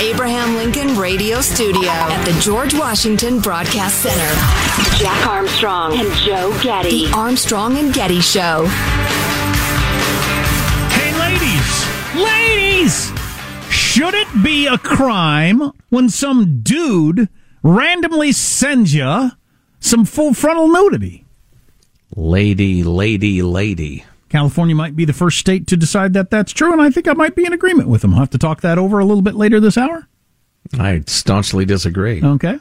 Abraham Lincoln Radio Studio at the George Washington Broadcast Center, Jack Armstrong and Joe Getty. The Armstrong and Getty Show. Hey, ladies, ladies, should it be a crime when some dude randomly sends you some full frontal nudity? Lady, lady, lady. California might be the first state to decide that that's true, and I think I might be in agreement with them. I'll have to talk that over a little bit later this hour. I staunchly disagree. Okay.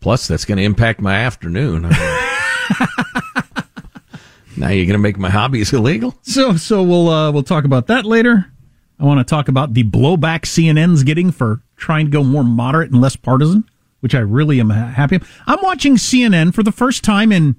Plus, that's going to impact my afternoon. now you're going to make my hobbies illegal. So, so we'll uh, we'll talk about that later. I want to talk about the blowback CNN's getting for trying to go more moderate and less partisan, which I really am happy. I'm watching CNN for the first time in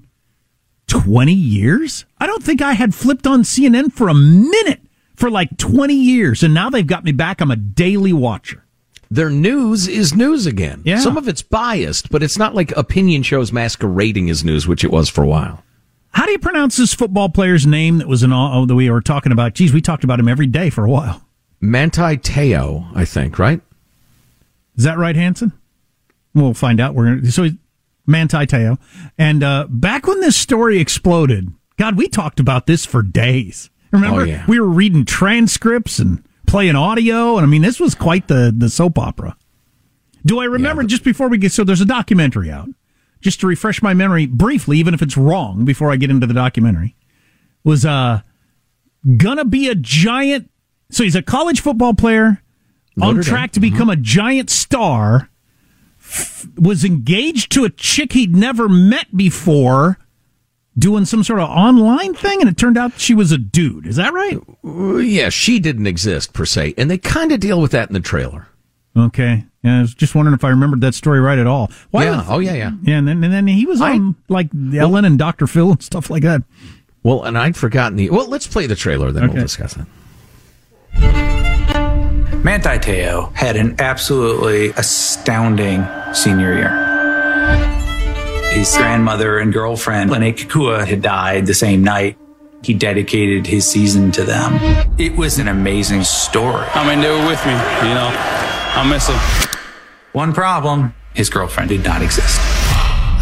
20 years. I don't think I had flipped on CNN for a minute for like 20 years, and now they've got me back. I'm a daily watcher. Their news is news again. Yeah. Some of it's biased, but it's not like opinion shows masquerading as news, which it was for a while. How do you pronounce this football player's name that was in all oh, that we were talking about? Geez, we talked about him every day for a while. Manti Teo, I think, right? Is that right, Hanson? We'll find out. We're gonna, so Manti Teo, and uh, back when this story exploded, God, we talked about this for days. Remember, Oh, yeah. we were reading transcripts and playing audio, and I mean, this was quite the the soap opera. Do I remember just before we get so there's a documentary out, just to refresh my memory briefly, even if it's wrong before I get into the documentary, was uh gonna be a giant. So he's a college football player on Notre Dame. track to become a giant star. F- Was engaged to a chick he'd never met before, doing some sort of online thing, and it turned out she was a dude. Is that right? Uh, Yeah, she didn't exist per se, and they kind of deal with that in the trailer. Okay. Yeah, I was just wondering if I remembered that story right at all. Why yeah. the- Oh, yeah, yeah. Yeah, and then, and then he was on like Ellen and Dr. Phil and stuff like that. Well, and I'd forgotten the. Well, let's play the trailer, then Okay. we'll discuss it. Manti Teo had an absolutely astounding senior year. His grandmother and girlfriend, Lennay Kekua, had died the same night. He dedicated his season to them. It was an amazing story. I mean, they were with me, you know. I miss them. One problem his girlfriend did not exist.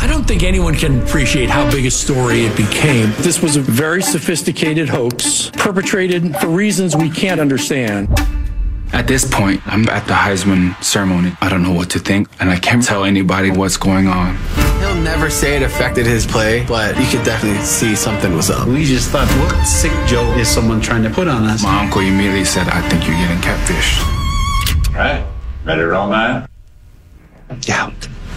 I don't think anyone can appreciate how big a story it became. This was a very sophisticated hoax perpetrated for reasons we can't understand. At this point, I'm at the Heisman ceremony. I don't know what to think, and I can't tell anybody what's going on. He'll never say it affected his play, but you could definitely see something was up. We just thought, what sick joke is someone trying to put on us? My uncle immediately said, I think you're getting catfish. All right. Ready to roll, man? Yeah.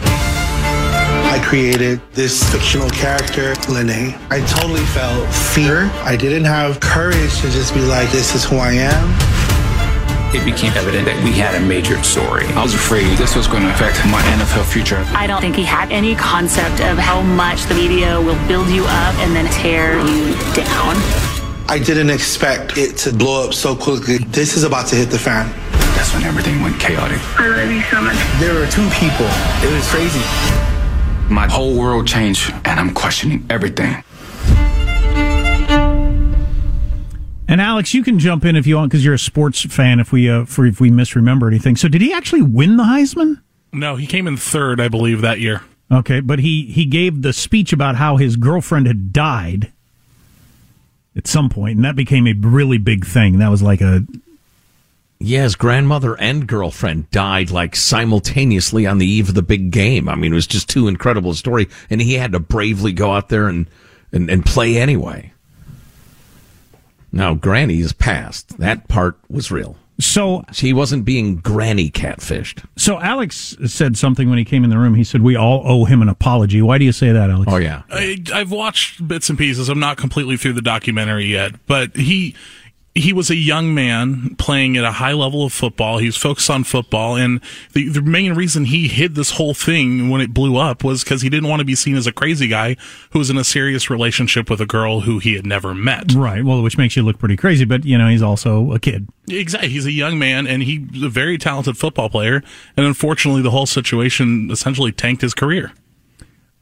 I created this fictional character, Lennay. I totally felt fear. I didn't have courage to just be like, this is who I am. It became evident that we had a major story. I was afraid this was going to affect my NFL future. I don't think he had any concept of how much the media will build you up and then tear you down. I didn't expect it to blow up so quickly. This is about to hit the fan. That's when everything went chaotic. I love you so much. There were two people. It was crazy. My whole world changed, and I'm questioning everything. And Alex, you can jump in if you want because you're a sports fan. If we uh, for if we misremember anything, so did he actually win the Heisman? No, he came in third, I believe, that year. Okay, but he he gave the speech about how his girlfriend had died at some point, and that became a really big thing. That was like a yeah, his grandmother and girlfriend died like simultaneously on the eve of the big game. I mean, it was just too incredible a story, and he had to bravely go out there and and, and play anyway. Now, Granny is past. That part was real. So he wasn't being granny catfished. So Alex said something when he came in the room. He said, "We all owe him an apology." Why do you say that, Alex? Oh yeah, I, I've watched bits and pieces. I'm not completely through the documentary yet, but he he was a young man playing at a high level of football. He was focused on football, and the, the main reason he hid this whole thing when it blew up was because he didn't want to be seen as a crazy guy who was in a serious relationship with a girl who he had never met. Right. Well, which makes you look pretty crazy, but you know he's also a kid. Exactly. He's a young man, and he's a very talented football player. And unfortunately, the whole situation essentially tanked his career.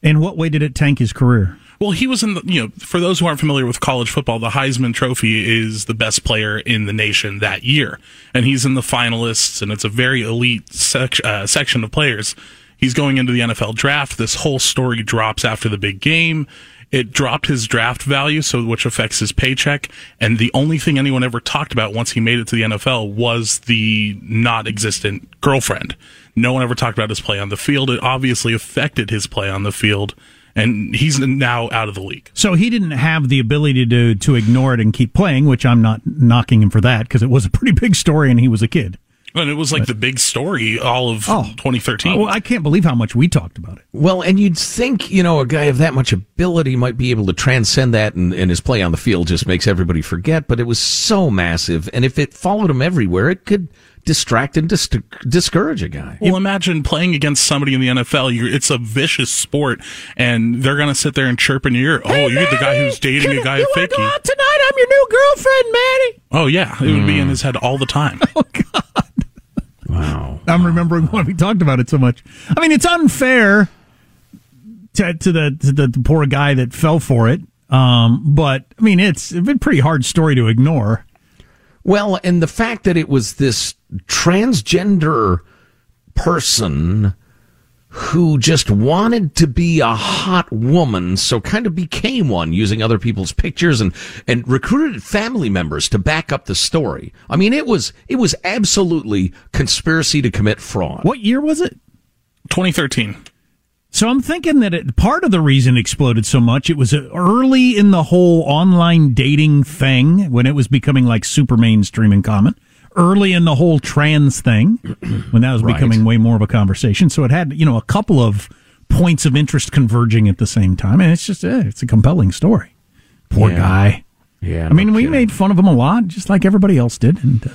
In what way did it tank his career? Well, he was in the, you know, for those who aren't familiar with college football, the Heisman Trophy is the best player in the nation that year. And he's in the finalists, and it's a very elite sec- uh, section of players. He's going into the NFL draft. This whole story drops after the big game. It dropped his draft value, so which affects his paycheck. And the only thing anyone ever talked about once he made it to the NFL was the not existent girlfriend. No one ever talked about his play on the field. It obviously affected his play on the field and he's now out of the league. So he didn't have the ability to to ignore it and keep playing, which I'm not knocking him for that because it was a pretty big story and he was a kid. And it was like but, the big story all of oh, 2013. well, I can't believe how much we talked about it. Well, and you'd think, you know, a guy of that much ability might be able to transcend that, and, and his play on the field just makes everybody forget. But it was so massive, and if it followed him everywhere, it could distract and dis- discourage a guy. Well, imagine playing against somebody in the NFL. You're, it's a vicious sport, and they're going to sit there and chirp in your ear. Hey, oh, you're the guy who's dating a guy you at Go out tonight? I'm your new girlfriend, Manny. Oh yeah, it would be in his head all the time. Oh God. Wow. I'm remembering why we talked about it so much. I mean, it's unfair to, to the to the poor guy that fell for it. Um, but I mean, it's a pretty hard story to ignore. Well, and the fact that it was this transgender person who just wanted to be a hot woman, so kind of became one using other people's pictures and, and recruited family members to back up the story. I mean, it was, it was absolutely conspiracy to commit fraud. What year was it? 2013. So I'm thinking that it, part of the reason it exploded so much, it was early in the whole online dating thing when it was becoming like super mainstream and common. Early in the whole trans thing, when that was right. becoming way more of a conversation. So it had, you know, a couple of points of interest converging at the same time. And it's just, eh, it's a compelling story. Poor yeah. guy. Yeah. I mean, we made fun of him a lot, just like everybody else did. And, uh,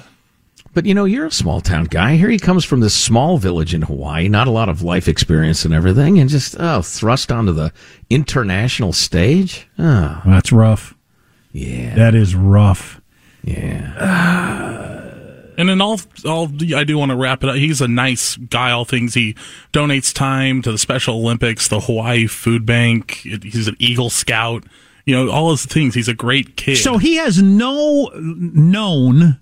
but you know, you're a small town guy. Here he comes from this small village in Hawaii, not a lot of life experience and everything, and just oh, thrust onto the international stage. Oh. That's rough. Yeah, that is rough. Yeah. and then all, all I do want to wrap it up. He's a nice guy. All things he donates time to the Special Olympics, the Hawaii Food Bank. He's an Eagle Scout. You know, all those things. He's a great kid. So he has no known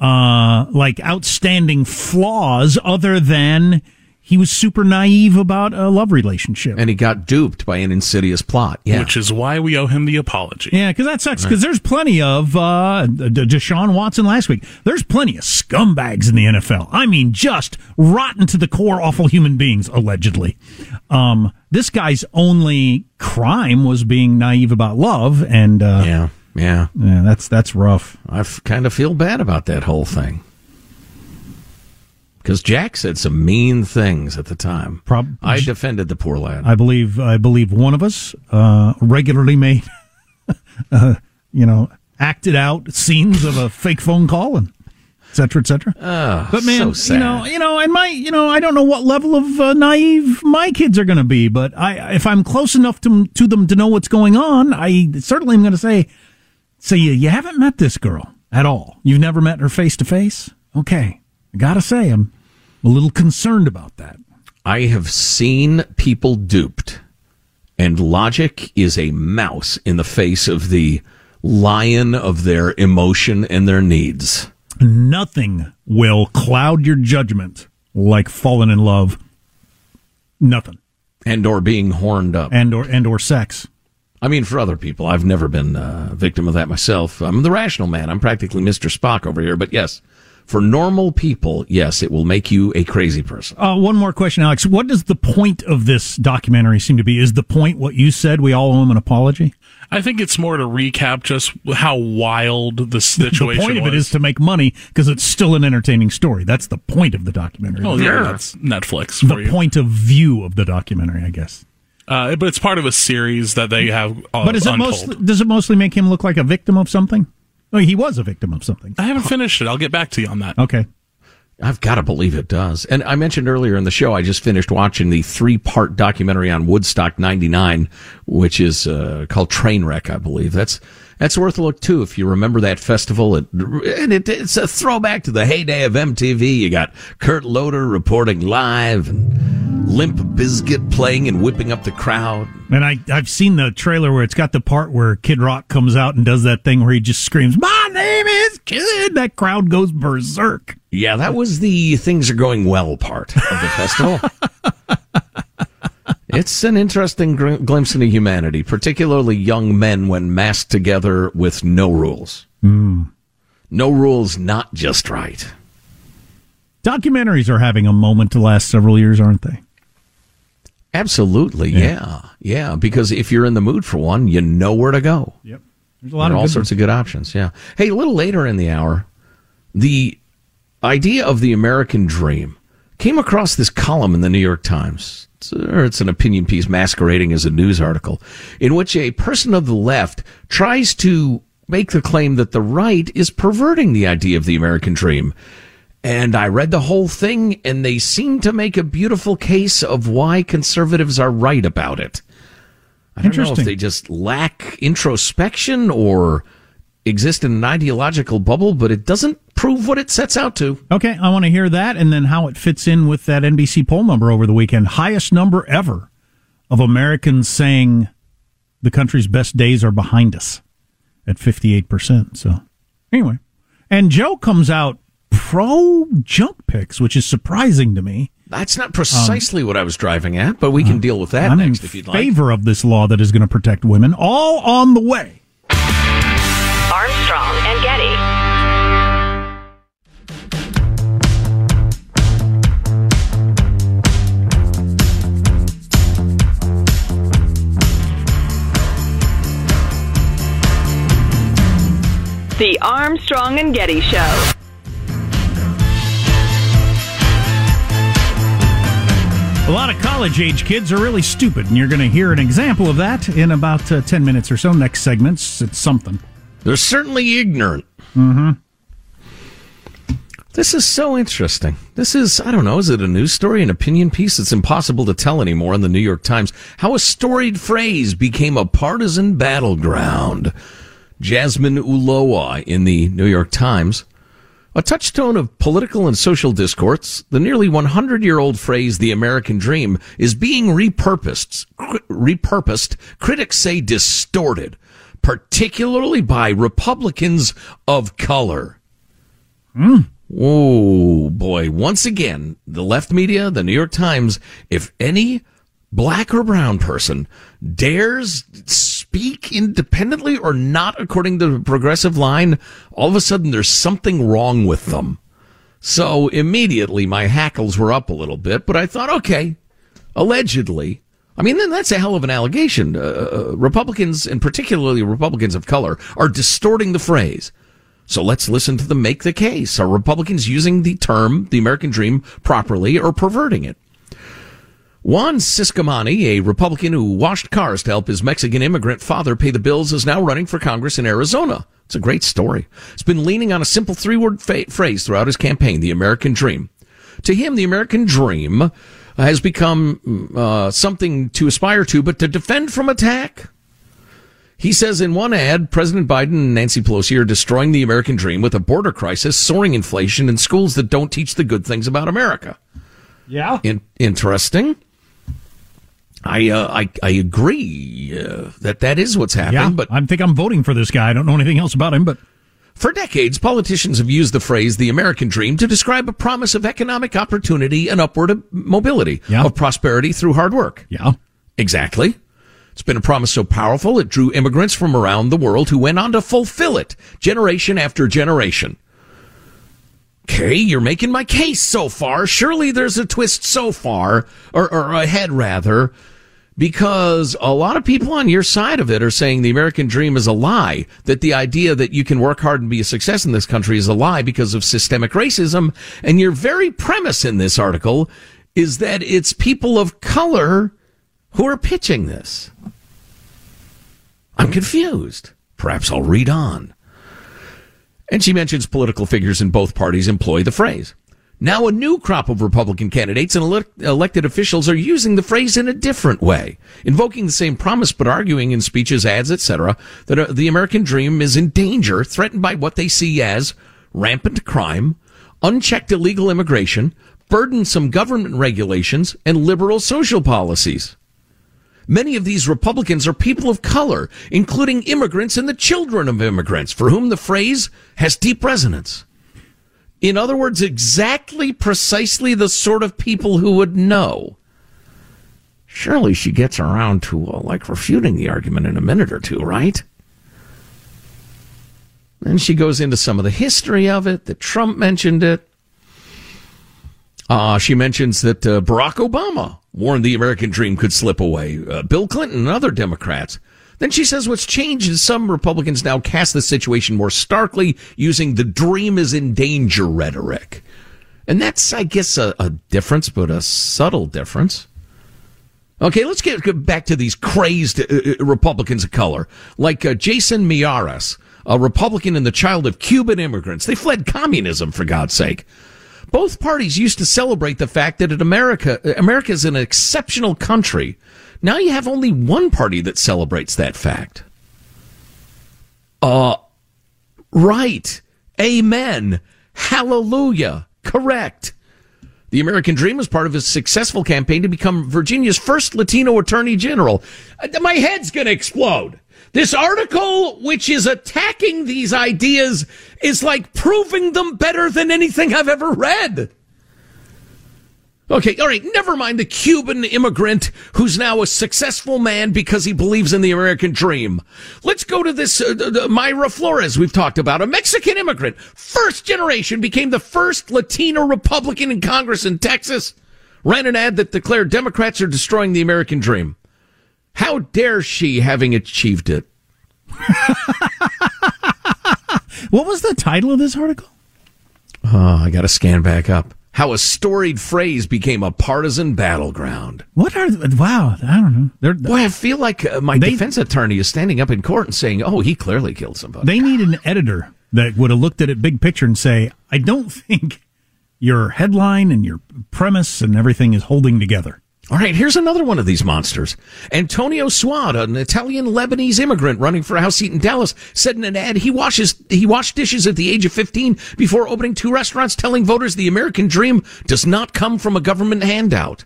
uh, like outstanding flaws other than he was super naive about a love relationship. And he got duped by an insidious plot. Yeah. Which is why we owe him the apology. Yeah, because that sucks. Because there's plenty of uh, De- Deshaun Watson last week. There's plenty of scumbags in the NFL. I mean, just rotten to the core, awful human beings, allegedly. Um, this guy's only crime was being naive about love, and uh, yeah, yeah, yeah, that's that's rough. I kind of feel bad about that whole thing because Jack said some mean things at the time. Prob- I defended the poor lad. I believe I believe one of us uh, regularly made, uh, you know, acted out scenes of a fake phone call and et cetera, et cetera. Oh, but man, so you know, you know, and my, you know, I don't know what level of uh, naive my kids are going to be, but I, if I'm close enough to to them to know what's going on, I certainly am going to say, say you, you haven't met this girl at all. You've never met her face to face. Okay, I gotta say, I'm a little concerned about that. I have seen people duped, and logic is a mouse in the face of the lion of their emotion and their needs. Nothing will cloud your judgment like falling in love. Nothing. And or being horned up. And or and or sex. I mean, for other people, I've never been a victim of that myself. I'm the rational man. I'm practically Mr. Spock over here. But yes, for normal people, yes, it will make you a crazy person. Uh, one more question, Alex. What does the point of this documentary seem to be? Is the point what you said? We all owe him an apology. I think it's more to recap just how wild the situation. the point of it is to make money because it's still an entertaining story. That's the point of the documentary. Oh yeah, that's Netflix. For the you. point of view of the documentary, I guess. Uh, but it's part of a series that they have. Uh, but is it untold. mostly, does it mostly make him look like a victim of something? Oh, he was a victim of something. I haven't finished it. I'll get back to you on that. Okay. I've got to believe it does. And I mentioned earlier in the show, I just finished watching the three part documentary on Woodstock 99, which is uh, called Trainwreck, I believe. That's that's worth a look too if you remember that festival. It, and it, it's a throwback to the heyday of MTV. You got Kurt Loder reporting live and Limp Bizkit playing and whipping up the crowd. And I, I've seen the trailer where it's got the part where Kid Rock comes out and does that thing where he just screams, My name is Kid. That crowd goes berserk. Yeah, that was the things are going well part of the festival. it's an interesting gr- glimpse into humanity, particularly young men when massed together with no rules. Mm. No rules, not just right. Documentaries are having a moment the last several years, aren't they? Absolutely, yeah. yeah, Because if you're in the mood for one, you know where to go. Yep. There's a lot There of all sorts of good options. Yeah. Hey, a little later in the hour, the idea of the American dream came across this column in the New York Times. It's, or it's an opinion piece masquerading as a news article in which a person of the left tries to make the claim that the right is perverting the idea of the American dream. And I read the whole thing, and they seem to make a beautiful case of why conservatives are right about it. I don't know if they just lack introspection or exist in an ideological bubble, but it doesn't prove what it sets out to. Okay, I want to hear that and then how it fits in with that NBC poll number over the weekend. Highest number ever of Americans saying the country's best days are behind us at 58%. So, anyway. And Joe comes out pro junk picks, which is surprising to me. That's not precisely what I was driving at, but we can uh, deal with that I'm next in if you'd like. favor of this law that is going to protect women. All on the way. Armstrong and Getty. The Armstrong and Getty Show. A lot of college age kids are really stupid, and you're going to hear an example of that in about uh, 10 minutes or so. Next segments, it's something. They're certainly ignorant. Mm-hmm. This is so interesting. This is, I don't know, is it a news story, an opinion piece? It's impossible to tell anymore in the New York Times. How a storied phrase became a partisan battleground. Jazmine Ulloa in the New York Times. A touchstone of political and social discourse, the nearly 100 year old phrase, the American dream, is being repurposed, repurposed, critics say distorted, particularly by Republicans of color. Hmm. Oh boy. Once again, the left media, the New York Times, if any black or brown person dares speak independently or not according to the progressive line, all of a sudden there's something wrong with them. So immediately my hackles were up a little bit, but I thought, okay, allegedly. I mean, then that's a hell of an allegation. Uh, uh, Republicans, and particularly Republicans of color, are distorting the phrase. So let's listen to them make the case. Are Republicans using the term, the American dream, properly or perverting it? Juan Ciscomani, a Republican who washed cars to help his Mexican immigrant father pay the bills, is now running for Congress in Arizona. It's a great story. He's been leaning on a simple three word fa- phrase throughout his campaign, the American dream. To him, the American dream has become uh, something to aspire to, but to defend from attack. He says in one ad, President Biden and Nancy Pelosi are destroying the American dream with a border crisis, soaring inflation, and schools that don't teach the good things about America. Yeah. In- interesting. I, uh, I I agree uh, that that is what's happening. Yeah, but I think I'm voting for this guy. I don't know anything else about him, but for decades, politicians have used the phrase "the American dream" to describe a promise of economic opportunity and upward mobility, Yeah. of prosperity through hard work. yeah. Exactly. It's been a promise so powerful it drew immigrants from around the world who went on to fulfill it generation after generation. Okay, you're making my case so far. Surely there's a twist so far, or, or ahead rather, because a lot of people on your side of it are saying the American dream is a lie, that the idea that you can work hard and be a success in this country is a lie because of systemic racism. And your very premise in this article is that it's people of color who are pitching this. I'm confused. Perhaps I'll read on. And she mentions political figures in both parties employ the phrase. Now a new crop of Republican candidates and elect- elected officials are using the phrase in a different way, invoking the same promise but arguing in speeches, ads, etc., that uh, the American dream is in danger, threatened by what they see as rampant crime, unchecked illegal immigration, burdensome government regulations, and liberal social policies. Many of these Republicans are people of color, including immigrants and the children of immigrants, for whom the phrase has deep resonance. In other words, exactly precisely the sort of people who would know. Surely she gets around to, uh, like, refuting the argument in a minute or two, right? Then she goes into some of the history of it, that Trump mentioned it. Uh, she mentions that uh, Barack Obama warned the American dream could slip away. Uh, Bill Clinton and other Democrats. Then she says what's changed is some Republicans now cast the situation more starkly using the dream is in danger rhetoric. And that's, I guess, a, a difference, but a subtle difference. Okay, let's get back to these crazed uh, uh, Republicans of color, like uh, Jason Miyares, a Republican and the child of Cuban immigrants. They fled communism, for God's sake. Both parties used to celebrate the fact that in America, America is an exceptional country. Now you have only one party that celebrates that fact. Uh, right. Amen. Hallelujah. Correct. The American Dream was part of his successful campaign to become Virginia's first Latino attorney general. Uh, My head's going to explode. This article, which is attacking these ideas, is like proving them better than anything I've ever read. Okay, all right, never mind the Cuban immigrant who's now a successful man because he believes in the American dream. Let's go to this uh, the- the Mayra Flores we've talked about, a Mexican immigrant, first generation, became the first Latino Republican in Congress in Texas, ran an ad that declared Democrats are destroying the American dream. How dare she having achieved it? What was the title of this article? Oh, I got to scan back up. How a storied phrase became a partisan battleground. What are wow? I don't know. They're, Boy, I feel like uh, my They- defense attorney is standing up in court and saying, "Oh, he clearly killed somebody." They need an editor that would have looked at it big picture and say, I don't think your headline and your premise and everything is holding together. All right, here's another one of these monsters. Antonio Swad, an Italian Lebanese immigrant running for a house seat in Dallas, said in an ad he washes he washed dishes at the age of 15 before opening two restaurants, telling voters the American dream does not come from a government handout.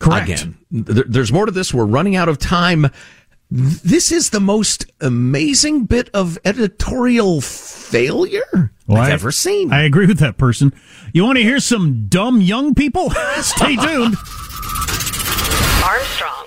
Correct. Again, there- there's more to this. We're running out of time. this is the most amazing bit of editorial failure Well, I've I- ever seen. I agree with that person. You want to hear some dumb young people? Stay tuned. Armstrong.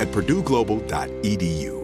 at purdueglobal.edu.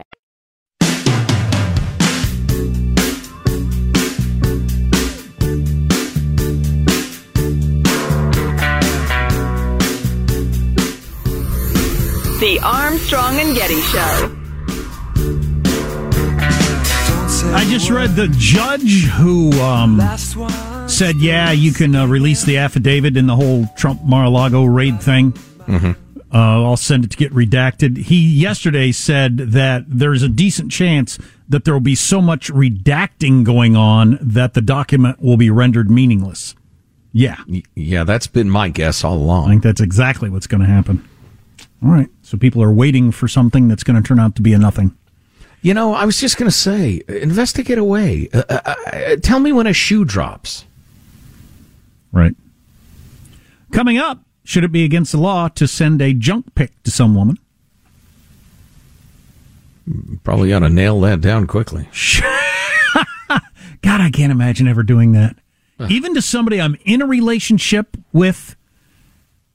The Armstrong and Getty Show. I just read the judge who um, said, yeah, you can uh, release the affidavit in the whole Trump Mar-a-Lago raid thing. Mm-hmm. Uh, I'll send it to get redacted. He yesterday said that there's a decent chance that there will be so much redacting going on that the document will be rendered meaningless. Yeah. Yeah, that's been my guess all along. I think that's exactly what's going to happen. All right. So people are waiting for something that's going to turn out to be a nothing. You know, I was just going to say, investigate away. Uh, uh, uh, tell me when a shoe drops. Right. Coming up, should it be against the law to send a junk pic to some woman? Probably ought to nail that down quickly. God, I can't imagine ever doing that. Even to somebody I'm in a relationship with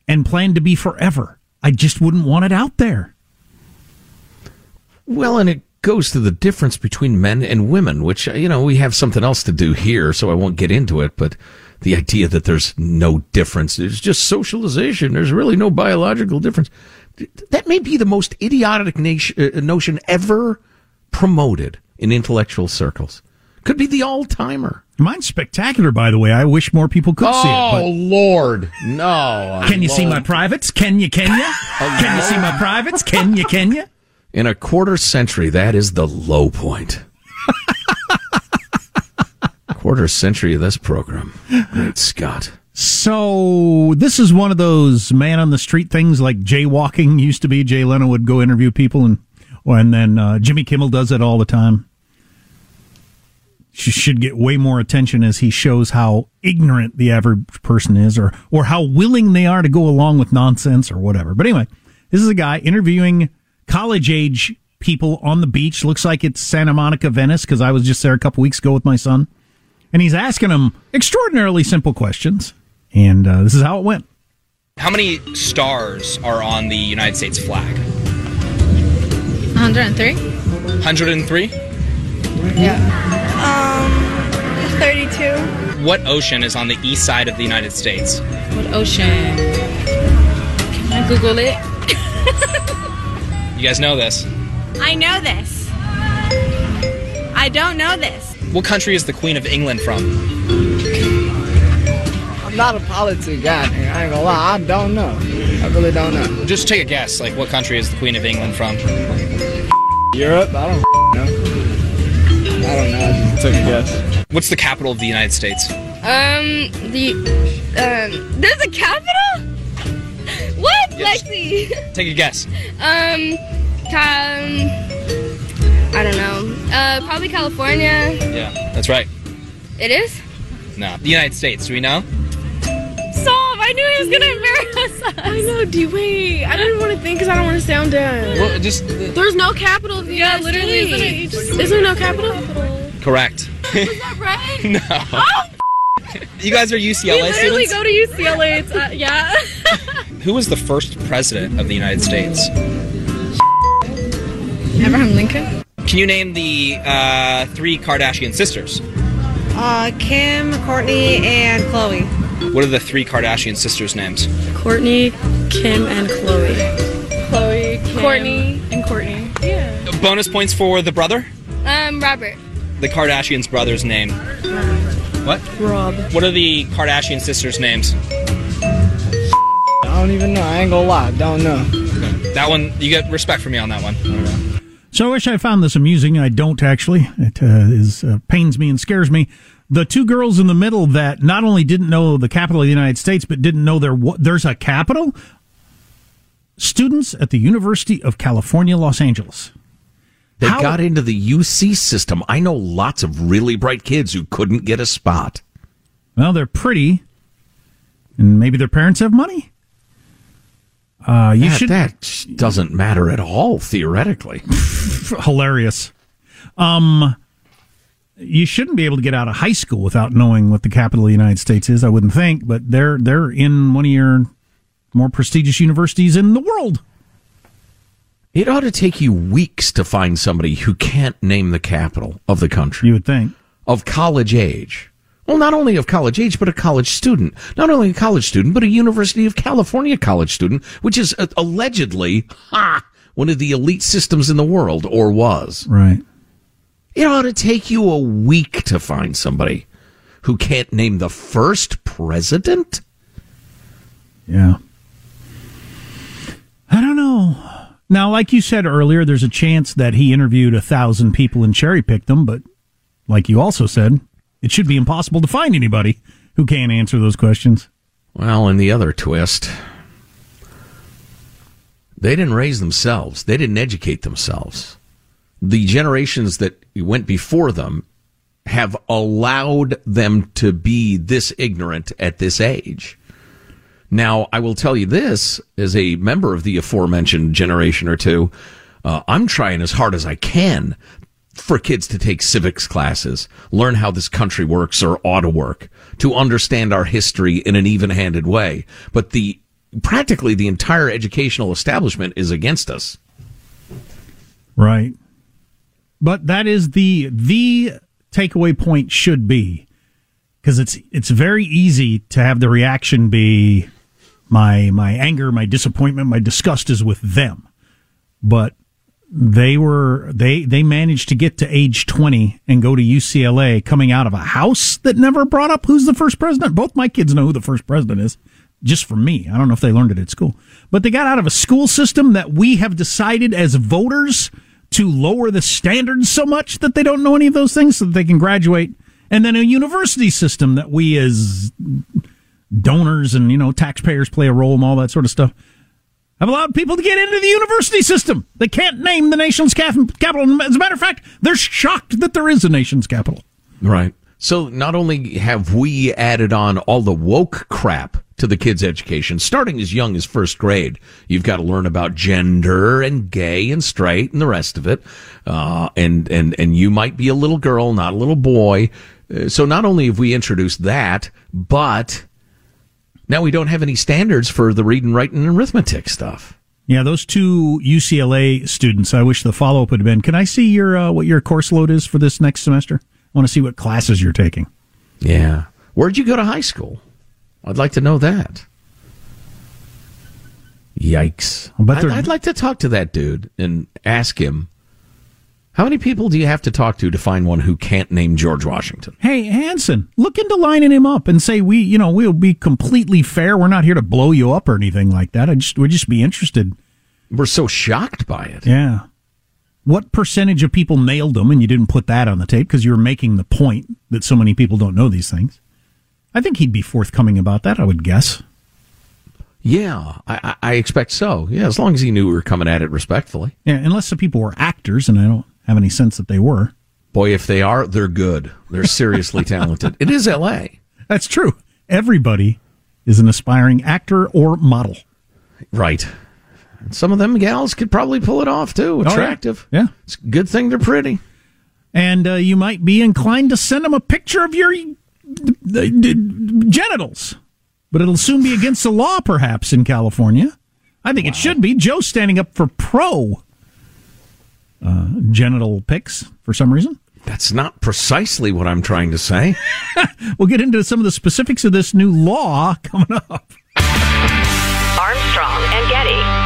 and plan to be forever. I just wouldn't want it out there. Well, and it goes to the difference between men and women, which, uh, you know, we have something else to do here, so I won't get into it, but the idea that there's no difference, it's just socialization, there's really no biological difference. That may be the most idiotic nation, uh, notion ever promoted in intellectual circles. Could be the all timer. Mine's spectacular, by the way. I wish more people could see it. Oh, Lord. No. Can you see my privates? Can you, can you? Can you see my privates? Can you, can you? In a quarter century, that is the low point. quarter century of this program. Great Scott. So this is one of those man on the street things like jaywalking used to be. Jay Leno would go interview people, and and then uh, Jimmy Kimmel does it all the time. She should get way more attention as he shows how ignorant the average person is, or or how willing they are to go along with nonsense or whatever. But anyway, this is a guy interviewing college age people on the beach. Looks like it's Santa Monica, Venice, because I was just there a couple weeks ago with my son. And he's asking them extraordinarily simple questions. And uh, this is how it went. How many stars are on the United States flag? 103? 103? Yeah. Um, 32. What ocean is on the east side of the United States? What ocean? Can I Google it? You guys know this. I know this. I don't know this. What country is the Queen of England from? I'm not a politics guy. man. I ain't gonna lie. I don't know. I really don't know. Just take a guess. Like, what country is the Queen of England from? Europe? I don't know. I don't know. I just took a guess. What's the capital of the United States? Um, the, um, there's a capital? What? Lexi? Take a guess. Um, um, I don't know. Uh, probably California. Yeah, that's right. It is? No, the United States. Do we know? Stop! I knew he was gonna embarrass us. I know, D. Wait, I didn't want to think because I don't want to sound dumb. Well, just There's no capital of the yeah, literally, isn't it? Just, is there no capital? correct. Is that right? no. Oh, You guys are UCLA. we UCLA literally students. go to UCLA. It's, uh, yeah. Who was the first president of the United States? Abraham Lincoln. Can you name the uh, three Kardashian sisters? Uh, Kim, Kourtney, and Chloe. What are the three Kardashian sisters' names? Kourtney, Kim, and Chloe. Chloe, Kim, Kourtney, and Kourtney. Yeah. Bonus points for the brother. Um, Robert. The Kardashians' brother's name. What? Rob. What are the Kardashian sisters' names? I don't even know. I ain't gonna lie. Don't know. That one, you get respect from me on that one. So I wish I found this amusing. I don't actually. It uh, is uh, pains me and scares me. The two girls in the middle that not only didn't know the capital of the United States, but didn't know there wa- there's a capital. Students at the University of California, Los Angeles. They How- got into the UC system. I know lots of really bright kids who couldn't get a spot. Well, they're pretty, and maybe their parents have money. Uh, you that, should that doesn't matter at all theoretically. hilarious. Um, you shouldn't be able to get out of high school without knowing what the capital of the United States is. I wouldn't think, but they're they're in one of your more prestigious universities in the world. It ought to take you weeks to find somebody who can't name the capital of the country. You would think. Of college age. Well, not only of college age, but a college student. Not only a college student, but a University of California college student, which is uh, allegedly ha, one of the elite systems in the world, or was. Right. It ought to take you a week to find somebody who can't name the first president. Yeah. I don't know. Now, like you said earlier, there's a chance that he interviewed a thousand people and cherry picked them, but like you also said, it should be impossible to find anybody who can't answer those questions. Well, and the other twist, they didn't raise themselves. They didn't educate themselves. The generations that went before them have allowed them to be this ignorant at this age. Now, I will tell you this as a member of the aforementioned generation or two, uh, I'm trying as hard as I can for kids to take civics classes, learn how this country works or ought to work, to understand our history in an even handed way. But the practically the entire educational establishment is against us. Right. But that is the the takeaway point should be because it's it's very easy to have the reaction be my my anger, my disappointment, my disgust is with them. But they were they they managed to get to age 20 and go to UCLA coming out of a house that never brought up who's the first president. Both my kids know who the first president is just from me. I don't know if they learned it at school. But they got out of a school system that we have decided as voters to lower the standards so much that they don't know any of those things so that they can graduate. And then a university system that we as donors and, you know, taxpayers play a role and all that sort of stuff have allowed people to get into the university system. They can't name the nation's capital. As a matter of fact, they're shocked that there is a nation's capital. Right. So not only have we added on all the woke crap to the kid's education, starting as young as first grade. You've got to learn about gender and gay and straight and the rest of it. Uh, and, and, and you might be a little girl, not a little boy. Uh, so not only have we introduced that, but now we don't have any standards for the reading, writing, and arithmetic stuff. Yeah, those two UCLA students. I wish the follow up would have been. Can I see your uh, what your course load is for this next semester? I want to see what classes you're taking. Yeah, where'd you go to high school? I'd like to know that. Yikes! But I'd, I'd like to talk to that dude and ask him. How many people do you have to talk to to find one who can't name George Washington? Hey, Hanson, look into lining him up and say we, you know, we'll be completely fair. We're not here to blow you up or anything like that. I just would just be interested. We're so shocked by it. Yeah. What percentage of people nailed them and you didn't put that on the tape because you were making the point that so many people don't know these things? I think he'd be forthcoming about that, I would guess. Yeah, I, I expect so. Yeah, as long as he knew we were coming at it respectfully. Yeah, unless the people were actors, and I don't have any sense that they were. Boy, if they are, they're good. They're seriously talented. It is L.A. That's true. Everybody is an aspiring actor or model. Right. And some of them gals could probably pull it off too. Attractive. Oh, yeah. It's a good thing they're pretty. And uh, you might be inclined to send them a picture of your genitals. But it'll soon be against the law, perhaps, in California. I think wow. it should be. Joe's standing up for pro uh, genital pics for some reason. That's not precisely what I'm trying to say. we'll get into some of the specifics of this new law coming up. Armstrong and Getty.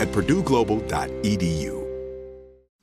at purdueglobal.edu.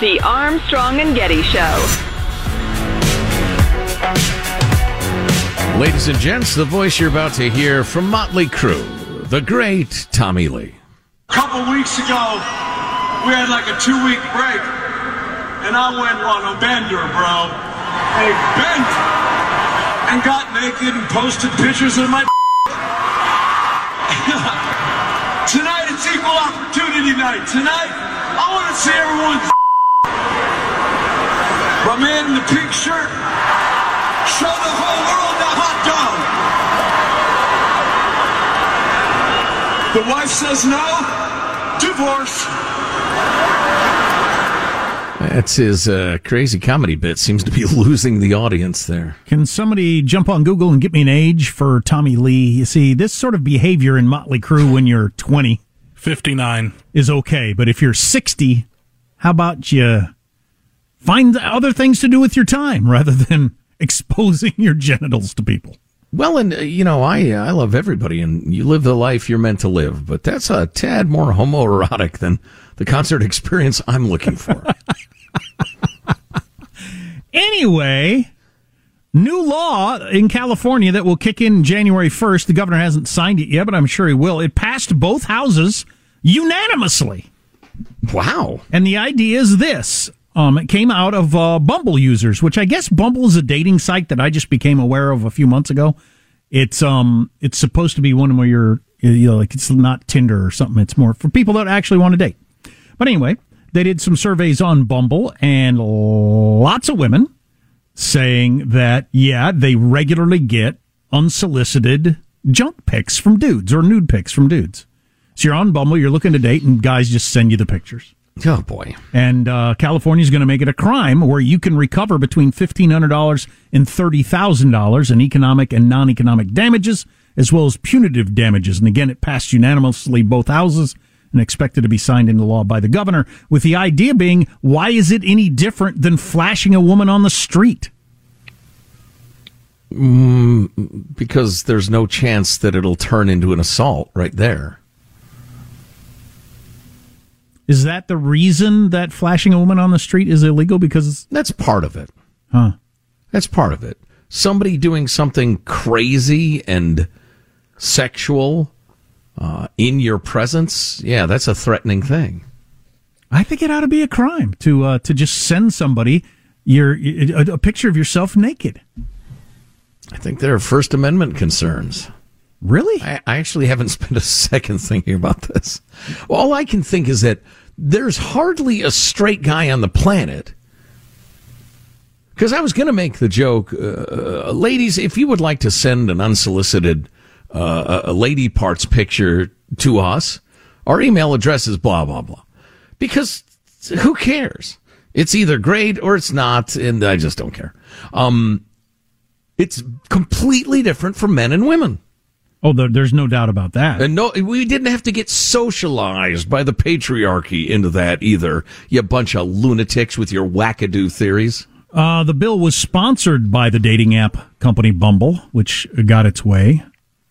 The Armstrong and Getty Show. Ladies and gents, the voice you're about to hear from Motley Crue, the great Tommy Lee. A couple weeks ago, we had like a two week break, and I went on a bender, bro. A bent and got naked and posted pictures of my. Tonight it's equal opportunity night. Tonight, I want to see everyone's My man in the pink shirt, show the whole world the hot dog. The wife says no, divorce. That's his uh, crazy comedy bit. Seems to be losing the audience there. Can somebody jump on Google and get me an age for Tommy Lee? You see, this sort of behavior in Motley Crue when you're 20 59 is okay, but if you're 60, how about you find other things to do with your time rather than exposing your genitals to people? Well, and uh, you know, I I love everybody, and you live the life you're meant to live. But that's a tad more homoerotic than the concert experience I'm looking for. Anyway, new law in California that will kick in January 1st. The governor hasn't signed it yet, but I'm sure he will. It passed both houses unanimously. Wow. And the idea is this. Um, it came out of uh, Bumble users, which I guess Bumble is a dating site that I just became aware of a few months ago. It's um, it's supposed to be one where you're, you know, like it's not Tinder or something. It's more for people that actually want to date. But anyway, they did some surveys on Bumble, and lots of women saying that yeah, they regularly get unsolicited junk pics from dudes or nude pics from dudes. So you're on Bumble, you're looking to date, and guys just send you the pictures. Oh boy! And uh, California is going to make it a crime where you can recover between fifteen hundred dollars and thirty thousand dollars in economic and non-economic damages, as well as punitive damages. And again, it passed unanimously both houses and expected to be signed into law by the governor. With the idea being, why is it any different than flashing a woman on the street? Mm, because there's no chance that it'll turn into an assault right there. Is that the reason that flashing a woman on the street is illegal? Because that's part of it. Huh. That's part of it. Somebody doing something crazy and sexual uh, in your presence, yeah, that's a threatening thing. I think it ought to be a crime to uh, to just send somebody your a, a picture of yourself naked. I think there are First Amendment concerns. Really? I, I, actually haven't spent a second thinking about this. All I can think is that there's hardly a straight guy on the planet. Because I was going to make the joke, uh, ladies, if you would like to send an unsolicited uh, a lady parts picture to us, our email address is blah, blah, blah. Because who cares? It's either great or it's not, and I just don't care. Um, it's completely different for men and women. Oh, there's no doubt about that. And no, we didn't have to get socialized by the patriarchy into that either. You bunch of lunatics with your wackadoo theories. Uh, the bill was sponsored by the dating app company Bumble, which got its way.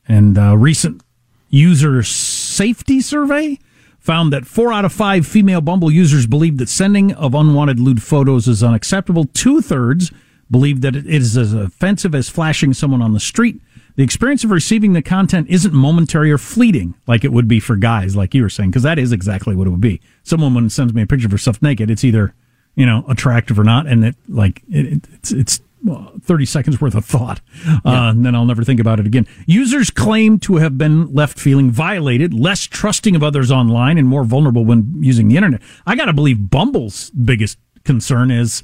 And a uh, recent user safety survey found that four out of five female Bumble users believe that sending of unwanted lewd photos is unacceptable. Two thirds believe that it is as offensive as flashing someone on the street. The experience of receiving the content isn't momentary or fleeting like it would be for guys, like you were saying, because that is exactly what it would be. Some woman sends me a picture of herself naked. It's either, you know, attractive or not. And it, like, it, it's, it's, well, 30 seconds worth of thought, uh, yeah. and then I'll never think about it again. Users claim to have been left feeling violated, less trusting of others online, and more vulnerable when using the internet. I got to believe Bumble's biggest concern is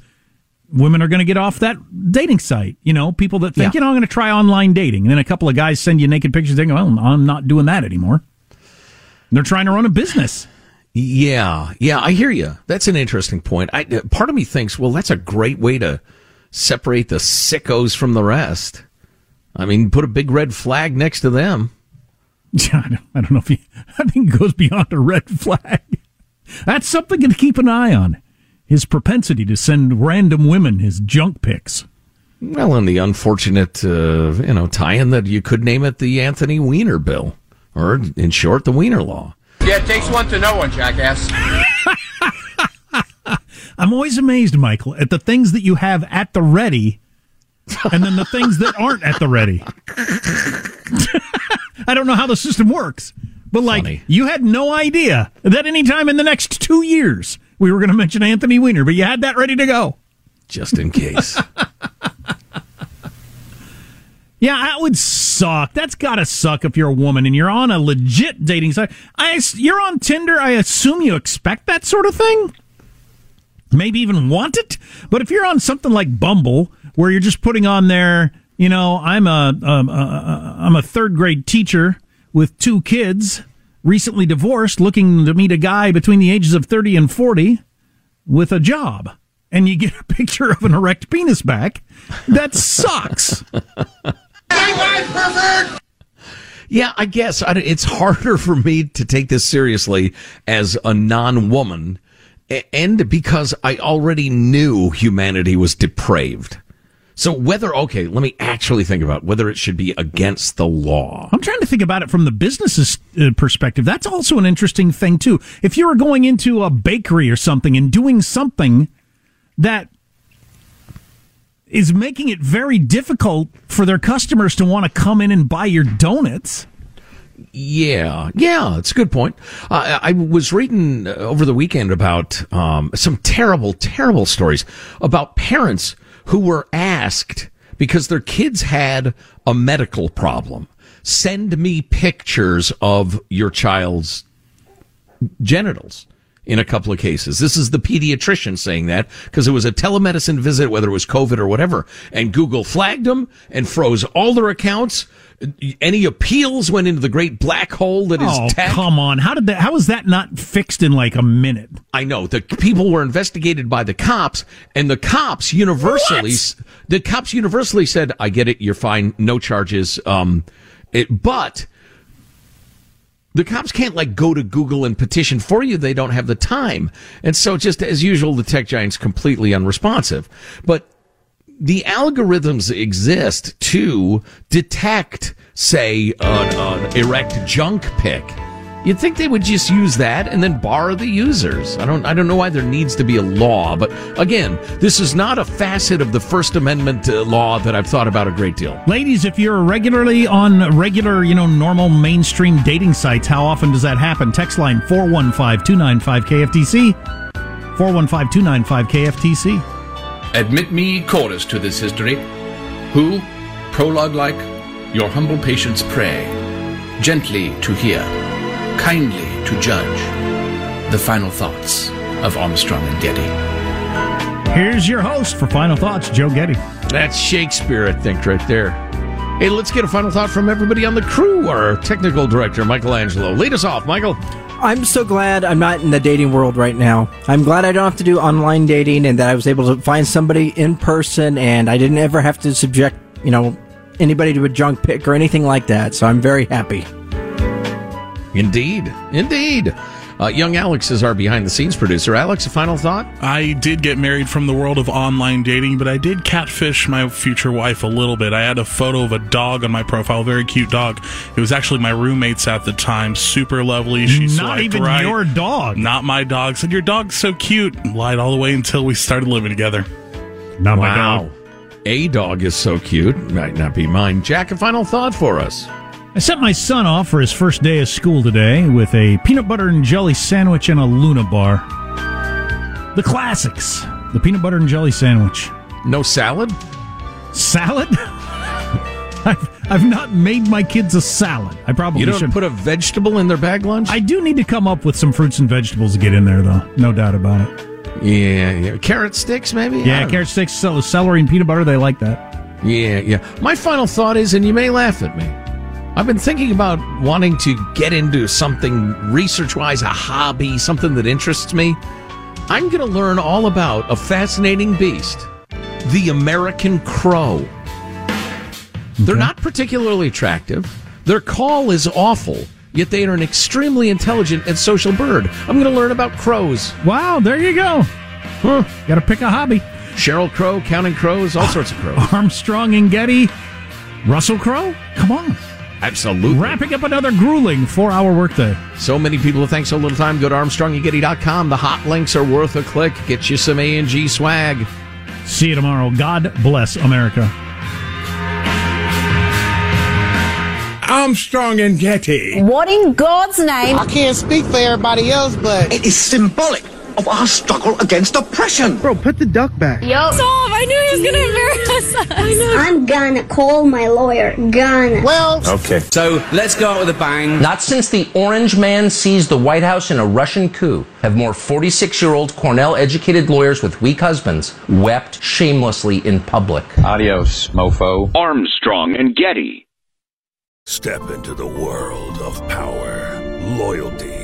women are going to get off that dating site. You know, people that think, yeah. you know, I'm going to try online dating. And then a couple of guys send you naked pictures. They go, well, I'm not doing that anymore. And they're trying to run a business. Yeah. Yeah. I hear you. That's an interesting point. I, part of me thinks, well, that's a great way to separate the sickos from the rest. I mean, put a big red flag next to them. Yeah, I don't, I don't know if he, I think it goes beyond a red flag. That's something to keep an eye on. His propensity to send random women his junk pics. Well, and the unfortunate, uh, you know, tie-in that you could name it the Anthony Weiner bill, or in short, the Weiner law. Yeah, it takes one to know one, jackass. I'm always amazed, Michael, at the things that you have at the ready and then the things that aren't at the ready. I don't know how the system works, but like Funny. you had no idea that any time in the next two years we were going to mention Anthony Weiner, but you had that ready to go. Just in case. Yeah, that would suck. That's got to suck if you're a woman and you're on a legit dating site. I, you're on Tinder. I assume you expect that sort of thing. Maybe even want it. But if you're on something like Bumble, where you're just putting on there, you know, I'm a, um, a I'm a third grade teacher with two kids, recently divorced, looking to meet a guy between the ages of 30 and 40 with a job and you get a picture of an erect penis back, that sucks. Yeah, I guess it's harder for me to take this seriously as a non-woman, and because I already knew humanity was depraved. So whether okay, let me actually think about whether it should be against the law. I'm trying to think about it from the business's uh, perspective. That's also an interesting thing too. If you were going into a bakery or something and doing something that is making it very difficult for their customers to want to come in and buy your donuts. Yeah, yeah, it's a good point. Uh, I was reading uh, over the weekend about um, some terrible, terrible stories about parents who were asked because their kids had a medical problem. Send me pictures of your child's genitals in a couple of cases. This is the pediatrician saying that because it was a telemedicine visit, whether it was COVID or whatever, and Google flagged them and froze all their accounts. Any appeals went into the great black hole that is oh, tech. Come on, how did that? How was that not fixed in like a minute? I know the people were investigated by the cops, and the cops universally, what? the cops universally said, "I get it, you're fine, no charges." Um, it, but the cops can't like go to Google and petition for you. They don't have the time. And so just as usual, the tech giant's completely unresponsive. But the algorithms exist to detect, say, an, an erect junk pic You'd think they would just use that and then bar the users. I don't I don't know why there needs to be a law, but again, this is not a facet of the First Amendment uh, law that I've thought about a great deal. Ladies, if you're regularly on regular, you know, normal mainstream dating sites, how often does that happen? Text line 415-295-KFTC. 415-295-KFTC. Admit me chorus to this history. Who, prologue like, your humble patience pray, gently to hear kindly to judge the final thoughts of Armstrong and Getty. Here's your host for Final Thoughts, Joe Getty. That's Shakespeare, I think, right there. Hey, let's get a final thought from everybody on the crew. Our technical director, Michael Angelo. Lead us off, Michael. I'm so glad I'm not in the dating world right now. I'm glad I don't have to do online dating and that I was able to find somebody in person and I didn't ever have to subject, you know, anybody to a junk pic or anything like that. So I'm very happy. Indeed. Indeed. Uh, young Alex is our behind the scenes producer. Alex, a final thought? I did get married from the world of online dating, but I did catfish my future wife a little bit. I had a photo of a dog on my profile, a very cute dog. It was actually my roommate's at the time. Super lovely. She's not even right. your dog. Not my dog. Said your dog's so cute. Lied all the way until we started living together. Not wow. my dog. A dog is so cute. Might not be mine. Jack, a final thought for us. I sent my son off for his first day of school today with a peanut butter and jelly sandwich and a Luna bar. The classics. The peanut butter and jelly sandwich. No salad? Salad? I've, I've not made my kids a salad. I probably you don't should put a vegetable in their bag lunch. I do need to come up with some fruits and vegetables to get in there, though. No doubt about it. Yeah, yeah. Carrot sticks, maybe. Yeah, carrot sticks, celery, and peanut butter. They like that. Yeah, yeah. My final thought is, and you may laugh at me. I've been thinking about wanting to get into something research wise, a hobby, something that interests me. I'm going to learn all about a fascinating beast the American crow. Okay. They're not particularly attractive, their call is awful. Yet they are an extremely intelligent and social bird. I'm going to learn about crows. Wow, there you go. Huh. Got to pick a hobby. Sheryl Crow, counting crows, all sorts of crows. Armstrong and Getty, Russell Crowe. Come on. Absolutely. Wrapping up another grueling four hour workday. So many people have thanked so little time. Go to ArmstrongandGetty.com. The hot links are worth a click. Get you some A&G swag. See you tomorrow. God bless America. Armstrong and Getty. What in God's name? I can't speak for everybody else, but it is symbolic of our struggle against oppression. Bro, put the duck back. Yo. Stop! I knew he was gonna embarrass us. I know. I'm gonna call my lawyer. Gonna. Well, Okay. So let's go out with a bang. Not since the Orange Man seized the White House in a Russian coup have more 46 year old Cornell educated lawyers with weak husbands wept shamelessly in public. Adios, mofo. Armstrong and Getty. Step into the world of power, loyalty,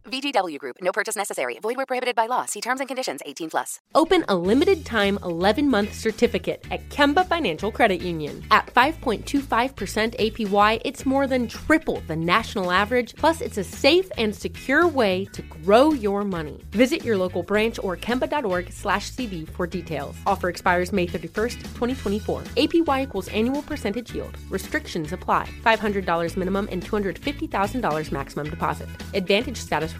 VGW Group. No purchase necessary. Void where prohibited by law. See terms and conditions. 18 plus. Open a limited time 11 month certificate at Kemba Financial Credit Union. At 5.25% APY, it's more than triple the national average. Plus, it's a safe and secure way to grow your money. Visit your local branch or kemba.org slash CD for details. Offer expires May 31st, 2024. APY equals annual percentage yield. Restrictions apply. $500 minimum and $250,000 maximum deposit. Advantage status